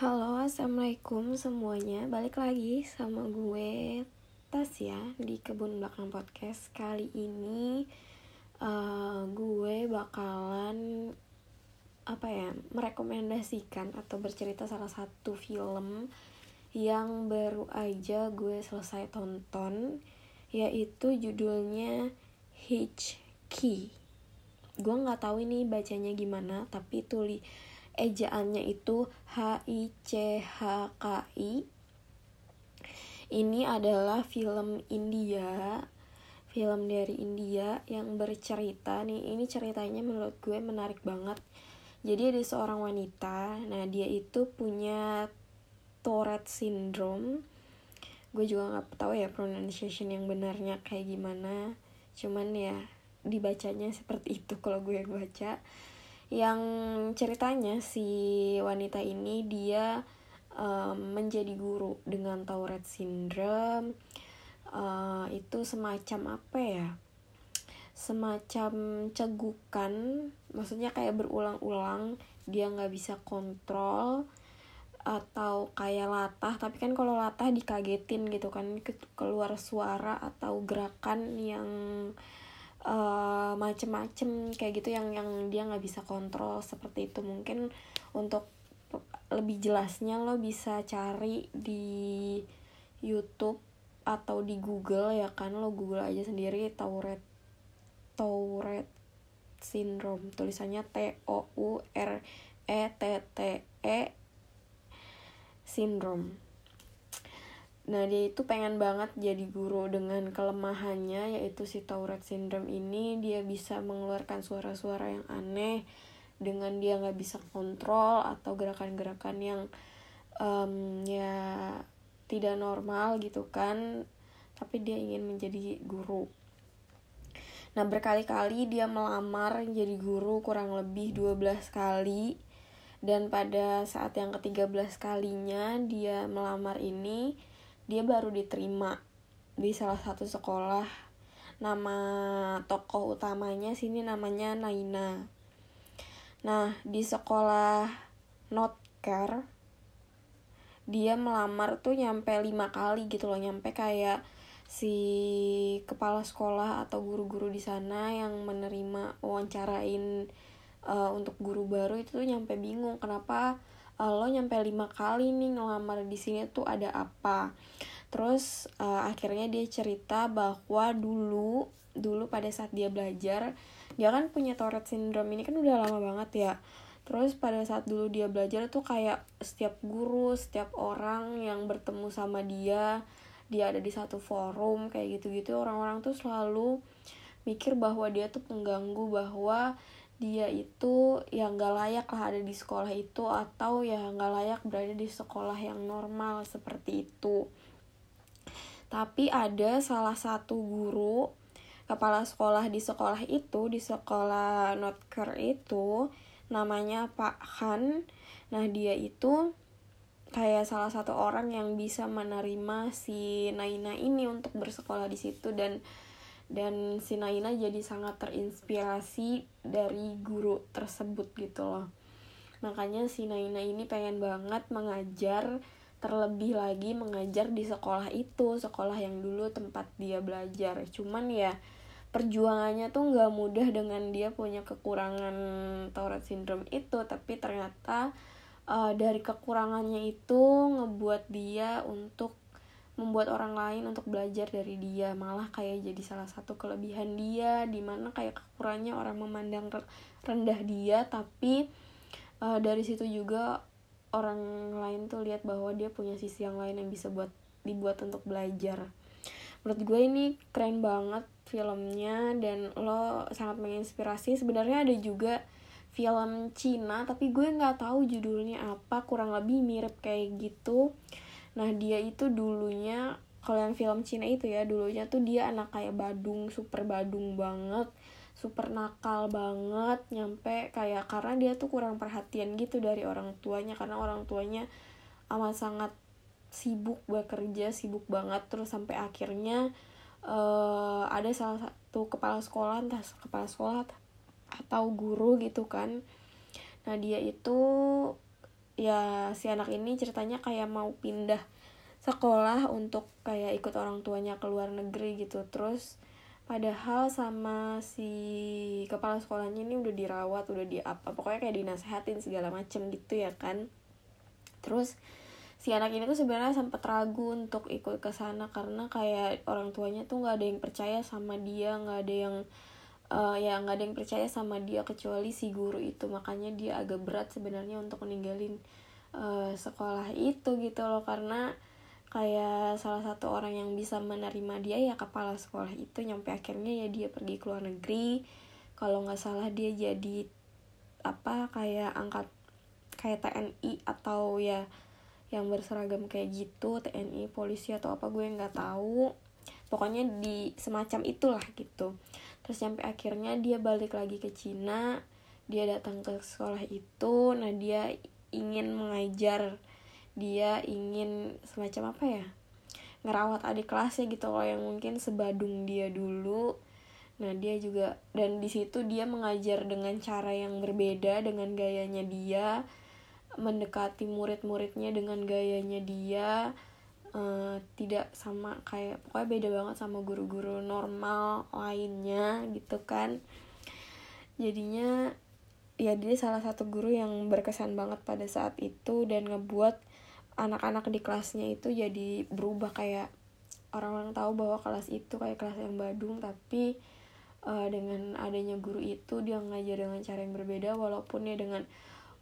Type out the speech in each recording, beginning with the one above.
Halo, assalamualaikum semuanya. Balik lagi sama gue Tasya di kebun belakang podcast. Kali ini uh, gue bakalan apa ya merekomendasikan atau bercerita salah satu film yang baru aja gue selesai tonton, yaitu judulnya Hitch Key. Gue nggak tahu ini bacanya gimana, tapi tulis ejaannya itu H I C H K I. Ini adalah film India film dari India yang bercerita nih. Ini ceritanya menurut gue menarik banget. Jadi ada seorang wanita nah dia itu punya Tourette syndrome. Gue juga nggak tahu ya pronunciation yang benarnya kayak gimana. Cuman ya dibacanya seperti itu kalau gue baca yang ceritanya si wanita ini dia um, menjadi guru dengan Tourette syndrome. Uh, itu semacam apa ya? Semacam cegukan maksudnya kayak berulang-ulang dia nggak bisa kontrol atau kayak latah. Tapi kan kalau latah dikagetin gitu kan keluar suara atau gerakan yang macem-macem kayak gitu yang yang dia nggak bisa kontrol seperti itu. Mungkin untuk lebih jelasnya lo bisa cari di YouTube atau di Google ya kan. Lo Google aja sendiri Tourette Tourette syndrome. Tulisannya T O U R E T T E syndrome Nah dia itu pengen banget jadi guru dengan kelemahannya yaitu si Tourette syndrome ini. Dia bisa mengeluarkan suara-suara yang aneh dengan dia nggak bisa kontrol atau gerakan-gerakan yang um, ya tidak normal gitu kan. Tapi dia ingin menjadi guru. Nah berkali-kali dia melamar jadi guru kurang lebih 12 kali. Dan pada saat yang ke-13 kalinya dia melamar ini dia baru diterima di salah satu sekolah. Nama tokoh utamanya sini namanya Naina. Nah di sekolah Notker dia melamar tuh nyampe lima kali gitu loh. Nyampe kayak si kepala sekolah atau guru-guru di sana yang menerima wawancarain uh, untuk guru baru itu tuh nyampe bingung kenapa lo nyampe lima kali nih ngelamar di sini tuh ada apa. Terus uh, akhirnya dia cerita bahwa dulu dulu pada saat dia belajar dia kan punya Tourette syndrome ini kan udah lama banget ya. Terus pada saat dulu dia belajar tuh kayak setiap guru setiap orang yang bertemu sama dia dia ada di satu forum kayak gitu-gitu orang-orang tuh selalu mikir bahwa dia tuh pengganggu bahwa dia itu yang gak layak lah ada di sekolah itu atau ya gak layak berada di sekolah yang normal seperti itu. Tapi ada salah satu guru kepala sekolah di sekolah itu di sekolah Notker itu namanya Pak Han. Nah dia itu kayak salah satu orang yang bisa menerima si Naina ini untuk bersekolah di situ dan dan si Naina jadi sangat terinspirasi dari guru tersebut gitu loh. Makanya si Naina ini pengen banget mengajar terlebih lagi mengajar di sekolah itu sekolah yang dulu tempat dia belajar. Cuman ya perjuangannya tuh nggak mudah dengan dia punya kekurangan Tourette syndrome itu. Tapi ternyata uh, dari kekurangannya itu ngebuat dia untuk membuat orang lain untuk belajar dari dia. Malah kayak jadi salah satu kelebihan dia di mana kayak kekurangannya orang memandang rendah dia. Tapi uh, dari situ juga orang lain tuh lihat bahwa dia punya sisi yang lain yang bisa buat dibuat untuk belajar. Menurut gue ini keren banget filmnya dan lo sangat menginspirasi. Sebenarnya ada juga film Cina tapi gue nggak tahu judulnya apa. Kurang lebih mirip kayak gitu nah dia itu dulunya kalau yang film Cina itu ya dulunya tuh dia anak kayak Badung super Badung banget super nakal banget nyampe kayak karena dia tuh kurang perhatian gitu dari orang tuanya karena orang tuanya amat sangat sibuk bekerja sibuk banget terus sampai akhirnya uh, ada salah satu kepala sekolah entah kepala sekolah atau guru gitu kan. Nah dia itu ya si anak ini ceritanya kayak mau pindah sekolah untuk kayak ikut orang tuanya ke luar negeri gitu. Terus padahal sama si kepala sekolahnya ini udah dirawat udah di apa pokoknya kayak dinasehatin segala macem gitu ya kan. Terus si anak ini tuh sebenarnya sempat ragu untuk ikut ke sana karena kayak orang tuanya tuh nggak ada yang percaya sama dia nggak ada yang uh, ya nggak ada yang percaya sama dia kecuali si guru itu. Makanya dia agak berat sebenarnya untuk meninggalin uh, sekolah itu gitu loh. Karena kayak salah satu orang yang bisa menerima dia ya kepala sekolah itu. Nyampe akhirnya ya dia pergi ke luar negeri. Kalau nggak salah dia jadi apa kayak angkat kayak TNI atau ya yang berseragam kayak gitu TNI polisi atau apa gue nggak tahu pokoknya di semacam itulah gitu. Terus sampai akhirnya dia balik lagi ke Cina dia datang ke sekolah itu. Nah dia ingin mengajar. Dia ingin semacam apa ya? Ngerawat adik kelasnya gitu loh yang mungkin sebadung dia dulu. Nah dia juga dan di situ dia mengajar dengan cara yang berbeda dengan gayanya dia mendekati murid-muridnya dengan gayanya dia uh, tidak sama kayak pokoknya beda banget sama guru-guru normal lainnya gitu kan. Jadinya ya dia salah satu guru yang berkesan banget pada saat itu dan ngebuat anak-anak di kelasnya itu jadi berubah kayak orang-orang tahu bahwa kelas itu kayak kelas yang badung tapi uh, dengan adanya guru itu dia ngajar dengan cara yang berbeda walaupun ya dengan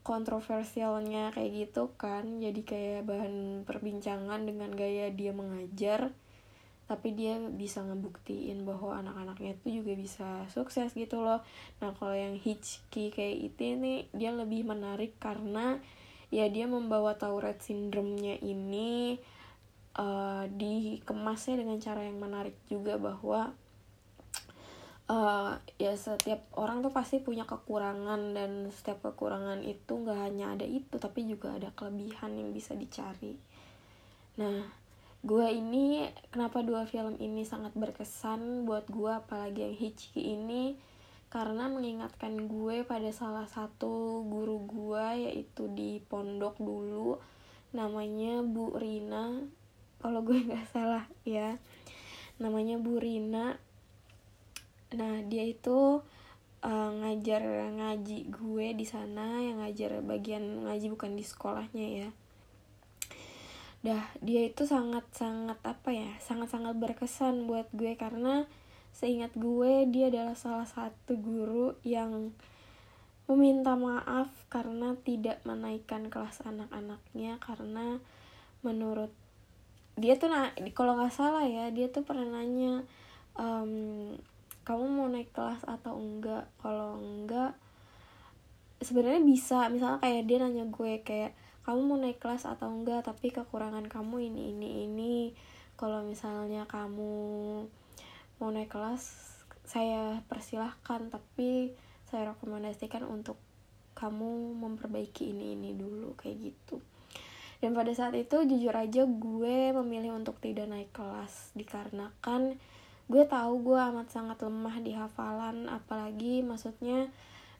kontroversialnya kayak gitu kan. Jadi kayak bahan perbincangan dengan gaya dia mengajar tapi dia bisa ngebuktiin bahwa anak-anaknya itu juga bisa sukses gitu loh. Nah kalau yang Hitchki kayak itu nih dia lebih menarik karena ya dia membawa Tourette syndrome-nya ini uh, dikemasnya dengan cara yang menarik juga bahwa uh, ya setiap orang tuh pasti punya kekurangan dan setiap kekurangan itu nggak hanya ada itu tapi juga ada kelebihan yang bisa dicari. Nah gue ini kenapa dua film ini sangat berkesan buat gue apalagi yang Hitchki ini? Karena mengingatkan gue pada salah satu guru gue yaitu di pondok dulu namanya Bu Rina. Kalau gue nggak salah ya. Namanya Bu Rina nah dia itu uh, ngajar ngaji gue di sana yang ngajar bagian ngaji bukan di sekolahnya ya. Dah dia itu sangat sangat apa ya sangat sangat berkesan buat gue karena seingat gue dia adalah salah satu guru yang meminta maaf karena tidak menaikkan kelas anak-anaknya karena menurut dia tuh nah kalau nggak salah ya dia tuh pernah nanya um, kamu mau naik kelas atau enggak? Kalau enggak sebenarnya bisa. Misalnya kayak dia nanya gue kayak kamu mau naik kelas atau enggak? Tapi kekurangan kamu ini ini ini. Kalau misalnya kamu mau naik kelas saya persilahkan. Tapi saya rekomendasikan untuk kamu memperbaiki ini ini dulu kayak gitu. Dan pada saat itu jujur aja gue memilih untuk tidak naik kelas dikarenakan gue tahu gue amat sangat lemah di hafalan apalagi maksudnya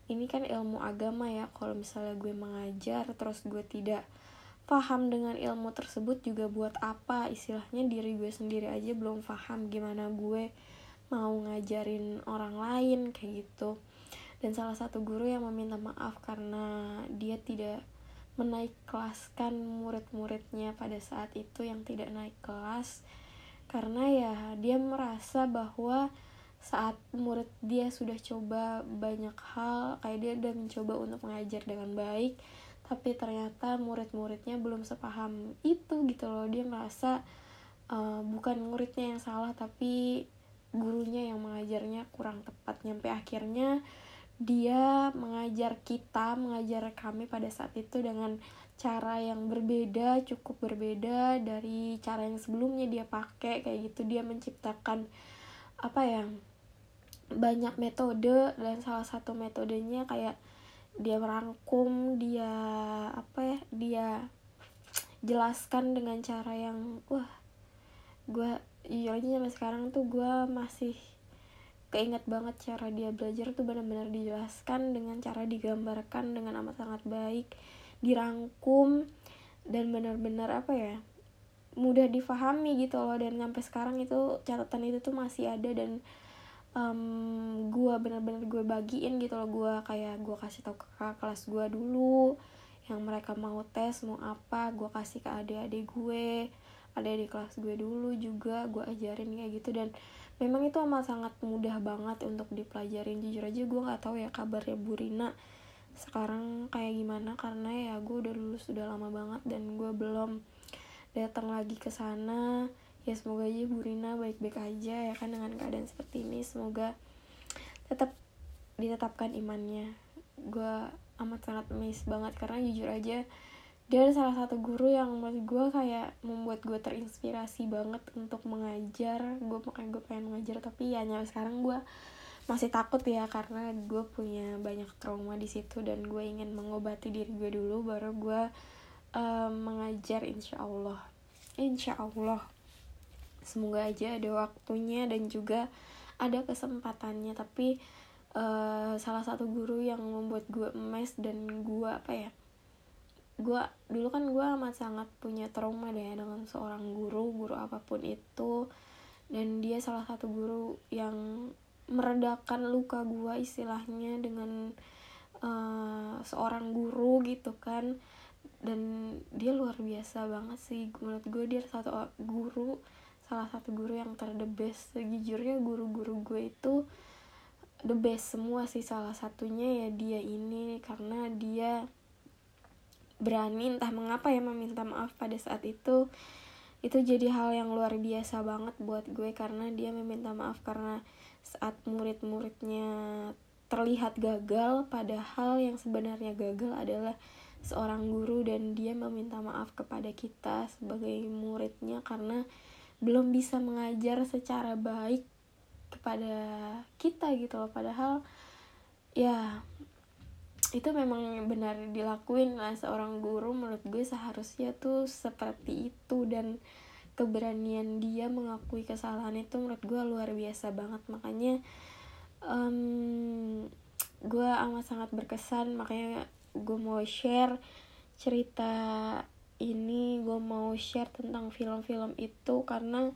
ini kan ilmu agama ya. Kalau misalnya gue mengajar terus gue tidak paham dengan ilmu tersebut juga buat apa? Istilahnya diri gue sendiri aja belum paham gimana gue mau ngajarin orang lain kayak gitu. Dan salah satu guru yang meminta maaf karena dia tidak menaik kelaskan murid-muridnya pada saat itu yang tidak naik kelas karena ya dia merasa bahwa saat murid dia sudah coba banyak hal kayak dia udah mencoba untuk mengajar dengan baik tapi ternyata murid-muridnya belum sepaham itu gitu loh. Dia merasa uh, bukan muridnya yang salah tapi gurunya yang mengajarnya kurang tepat. Nyampe akhirnya dia mengajar kita mengajar kami pada saat itu dengan cara yang berbeda cukup berbeda dari cara yang sebelumnya dia pakai. Kayak gitu dia menciptakan apa ya banyak metode dan salah satu metodenya kayak dia merangkum dia apa ya dia jelaskan dengan cara yang wah gue jujur aja sampai sekarang tuh gue masih keinget banget cara dia belajar tuh benar-benar dijelaskan dengan cara digambarkan dengan amat sangat baik dirangkum dan benar-benar apa ya mudah difahami gitu loh. Dan sampai sekarang itu catatan itu tuh masih ada dan um, gue benar-benar gue bagiin gitu loh. Gue kayak gue kasih tau ke kakak kelas gue dulu yang mereka mau tes mau apa gue kasih ke adik-adik gue. Ada di kelas gue dulu juga gue ajarin kayak gitu. Dan memang itu amat sangat mudah banget untuk dipelajarin. Jujur aja gue nggak tahu ya kabarnya Bu Rina sekarang kayak gimana? Karena ya gue udah lulus udah lama banget dan gue belum datang lagi ke sana. Ya semoga aja Bu Rina baik-baik aja ya kan dengan keadaan seperti ini. Semoga tetap ditetapkan imannya. Gue amat sangat miss banget karena jujur aja dia ada salah satu guru yang menurut gue kayak membuat gue terinspirasi banget untuk mengajar. Gue makanya gue pengen mengajar tapi ya nyampe sekarang gue masih takut ya karena gue punya banyak trauma di situ dan gue ingin mengobati diri gue dulu baru gue uh, mengajar insya Allah. Insya Allah. Semoga aja ada waktunya dan juga ada kesempatannya. Tapi uh, salah satu guru yang membuat gue emes dan gue apa ya gue dulu kan gue amat sangat punya trauma deh dengan seorang guru guru apa pun itu. Dan dia salah satu guru yang meredakan luka gue istilahnya dengan uh, seorang guru gitu kan. Dan dia luar biasa banget sih. Menurut gue dia satu guru salah satu guru yang ter the best. Sejujurnya guru-guru gue itu the best semua sih. Salah satunya ya dia ini karena dia berani entah mengapa ya meminta maaf pada saat itu. Itu jadi hal yang luar biasa banget buat gue karena dia meminta maaf karena saat murid-muridnya terlihat gagal padahal yang sebenarnya gagal adalah seorang guru dan dia meminta maaf kepada kita sebagai muridnya karena belum bisa mengajar secara baik kepada kita gitu loh. Padahal ya itu memang benar dilakuin lah seorang guru. Menurut gue seharusnya tuh seperti itu dan keberanian dia mengakui kesalahan itu menurut gue luar biasa banget. Makanya um, gue amat sangat berkesan. Makanya gue mau share cerita ini gue mau share tentang film-film itu karena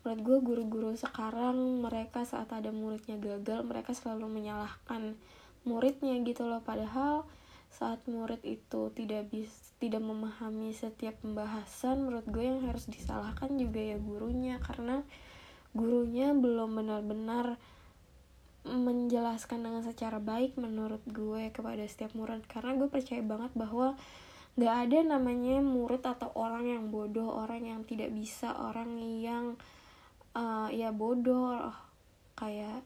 menurut gue guru-guru sekarang mereka saat ada muridnya gagal mereka selalu menyalahkan muridnya gitu loh. Padahal saat murid itu tidak bisa tidak memahami setiap pembahasan menurut gue yang harus disalahkan juga ya gurunya. Karena gurunya belum benar-benar menjelaskan dengan secara baik menurut gue kepada setiap murid. Karena gue percaya banget bahwa gak ada namanya murid atau orang yang bodoh orang yang tidak bisa orang yang uh, ya bodoh kayak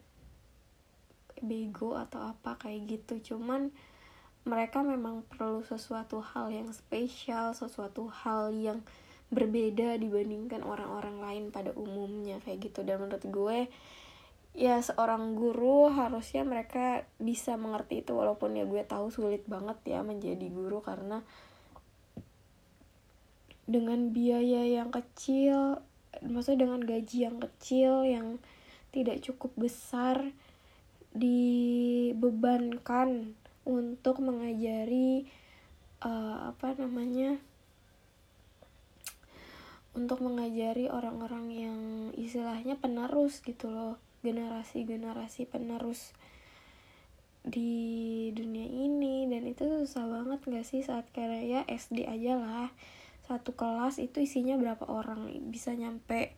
bego atau apa kayak gitu. Cuman mereka memang perlu sesuatu hal yang spesial sesuatu hal yang berbeda dibandingkan orang-orang lain pada umumnya kayak gitu. Dan menurut gue ya seorang guru harusnya mereka bisa mengerti itu walaupun ya gue tahu sulit banget ya menjadi guru karena dengan biaya yang kecil maksudnya dengan gaji yang kecil yang tidak cukup besar dibebankan untuk mengajari uh, apa namanya untuk mengajari orang-orang yang istilahnya penerus gitu loh generasi-generasi penerus di dunia ini. Dan itu susah banget gak sih saat kayak ya SD aja lah. Satu kelas itu isinya berapa orang? Bisa nyampe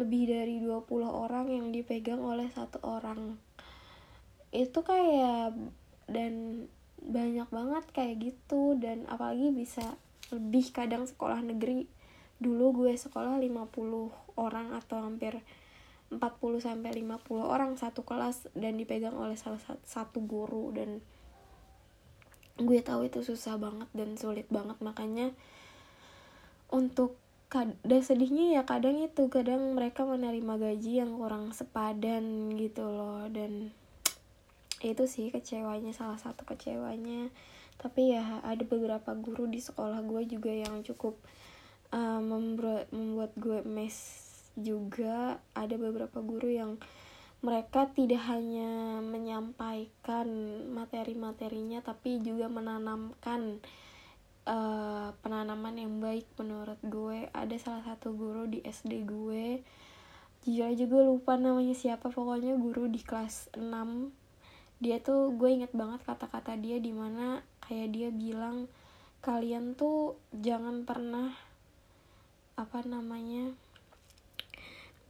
lebih dari 20 orang yang dipegang oleh satu orang. Itu kayak dan banyak banget kayak gitu. Dan apalagi bisa lebih kadang sekolah negeri. Dulu gue sekolah 50 orang atau hampir 40 sampai 50 orang satu kelas dan dipegang oleh salah satu guru. Dan gue tahu itu susah banget dan sulit banget. Makanya untuk kadang sedihnya ya kadang itu kadang mereka menerima gaji yang kurang sepadan gitu loh. Dan itu sih kecewanya salah satu kecewanya. Tapi ya ada beberapa guru di sekolah gue juga yang cukup uh, membuat membuat gue mes juga. Ada beberapa guru yang mereka tidak hanya menyampaikan materi-materinya tapi juga menanamkan uh, penanaman yang baik menurut gue. Ada salah satu guru di SD gue. Jujur aja gue lupa namanya siapa. Pokoknya guru di kelas 6 dia tuh gue inget banget kata-kata dia di mana kayak dia bilang kalian tuh jangan pernah apa namanya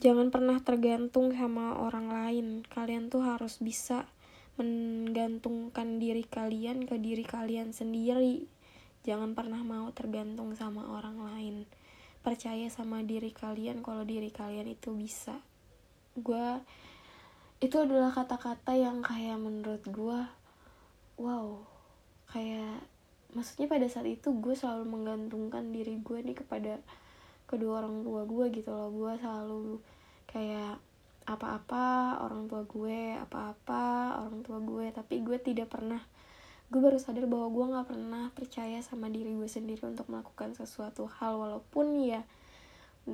jangan pernah tergantung sama orang lain. Kalian tuh harus bisa menggantungkan diri kalian ke diri kalian sendiri. Jangan pernah mau tergantung sama orang lain. Percaya sama diri kalian kalau diri kalian itu bisa. Gue itu adalah kata-kata yang kayak menurut gue wow. Kayak maksudnya pada saat itu gue selalu menggantungkan diri gue nih kepada kedua orang tua gue gitu loh. Gue selalu kayak apa-apa orang tua gue apa-apa orang tua gue. Tapi gue tidak pernah gue baru sadar bahwa gue nggak pernah percaya sama diri gue sendiri untuk melakukan sesuatu hal walaupun ya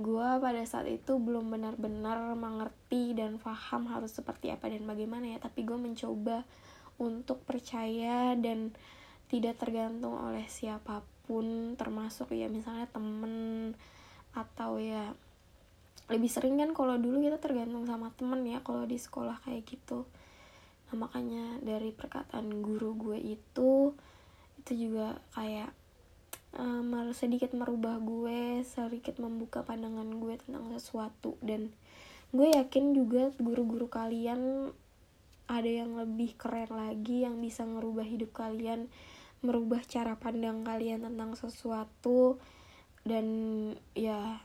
gue pada saat itu belum benar-benar mengerti dan paham harus seperti apa dan bagaimana ya. Tapi gue mencoba untuk percaya dan tidak tergantung oleh siapa pun termasuk ya misalnya temen atau ya lebih sering kan kalau dulu kita tergantung sama temen ya kalau di sekolah kayak gitu. Nah makanya dari perkataan guru gue itu itu juga kayak um, sedikit merubah gue sedikit membuka pandangan gue tentang sesuatu. Dan gue yakin juga guru-guru kalian ada yang lebih keren lagi yang bisa ngerubah hidup kalian merubah cara pandang kalian tentang sesuatu. Dan ya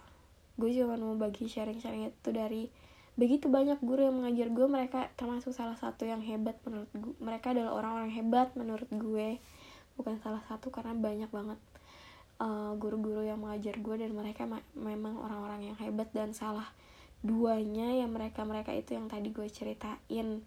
gue cuma mau bagi sharing-sharing itu dari begitu banyak guru yang mengajar gue mereka termasuk salah satu yang hebat menurut gue mereka adalah orang-orang hebat menurut gue. Bukan salah satu karena banyak banget eh, guru-guru yang mengajar gue dan mereka memang orang-orang yang hebat dan salah duanya ya mereka mereka itu yang tadi gue ceritain.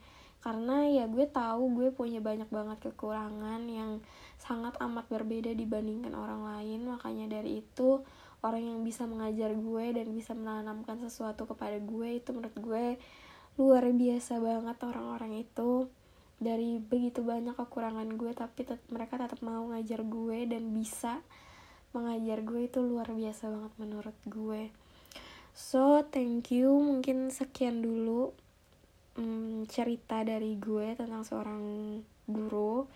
Karena ya gue tahu gue punya banyak banget kekurangan yang sangat amat berbeda dibandingkan orang lain. Makanya dari itu orang yang bisa mengajar gue dan bisa menanamkan sesuatu kepada gue itu menurut gue luar biasa banget orang-orang itu. Dari begitu banyak kekurangan gue tapi tet mereka tetap mau ngajar gue dan bisa mengajar gue itu luar biasa banget menurut gue. So thank you. Mungkin sekian dulu um, cerita dari gue tentang seorang guru.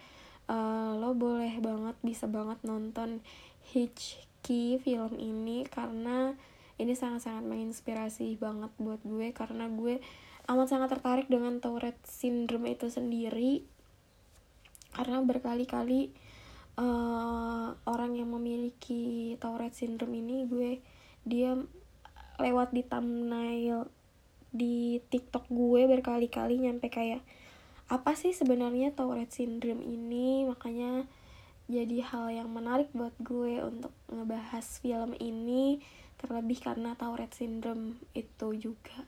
Uh, lo boleh banget bisa banget nonton Hitch Ki film ini karena ini sangat-sangat menginspirasi banget buat gue karena gue amat sangat tertarik dengan Tourette syndrome itu sendiri. Karena berkali-kali uh, orang yang memiliki Tourette syndrome ini gue dia lewat di thumbnail di TikTok gue berkali-kali nyampe kayak apa sih sebenarnya Tourette syndrome ini? Makanya jadi hal yang menarik buat gue untuk ngebahas film ini terlebih karena Tourette syndrome itu juga.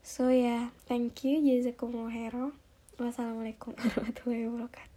So ya yeah, thank you jazakumullah khairan. Wassalamualaikum warahmatullahi wabarakatuh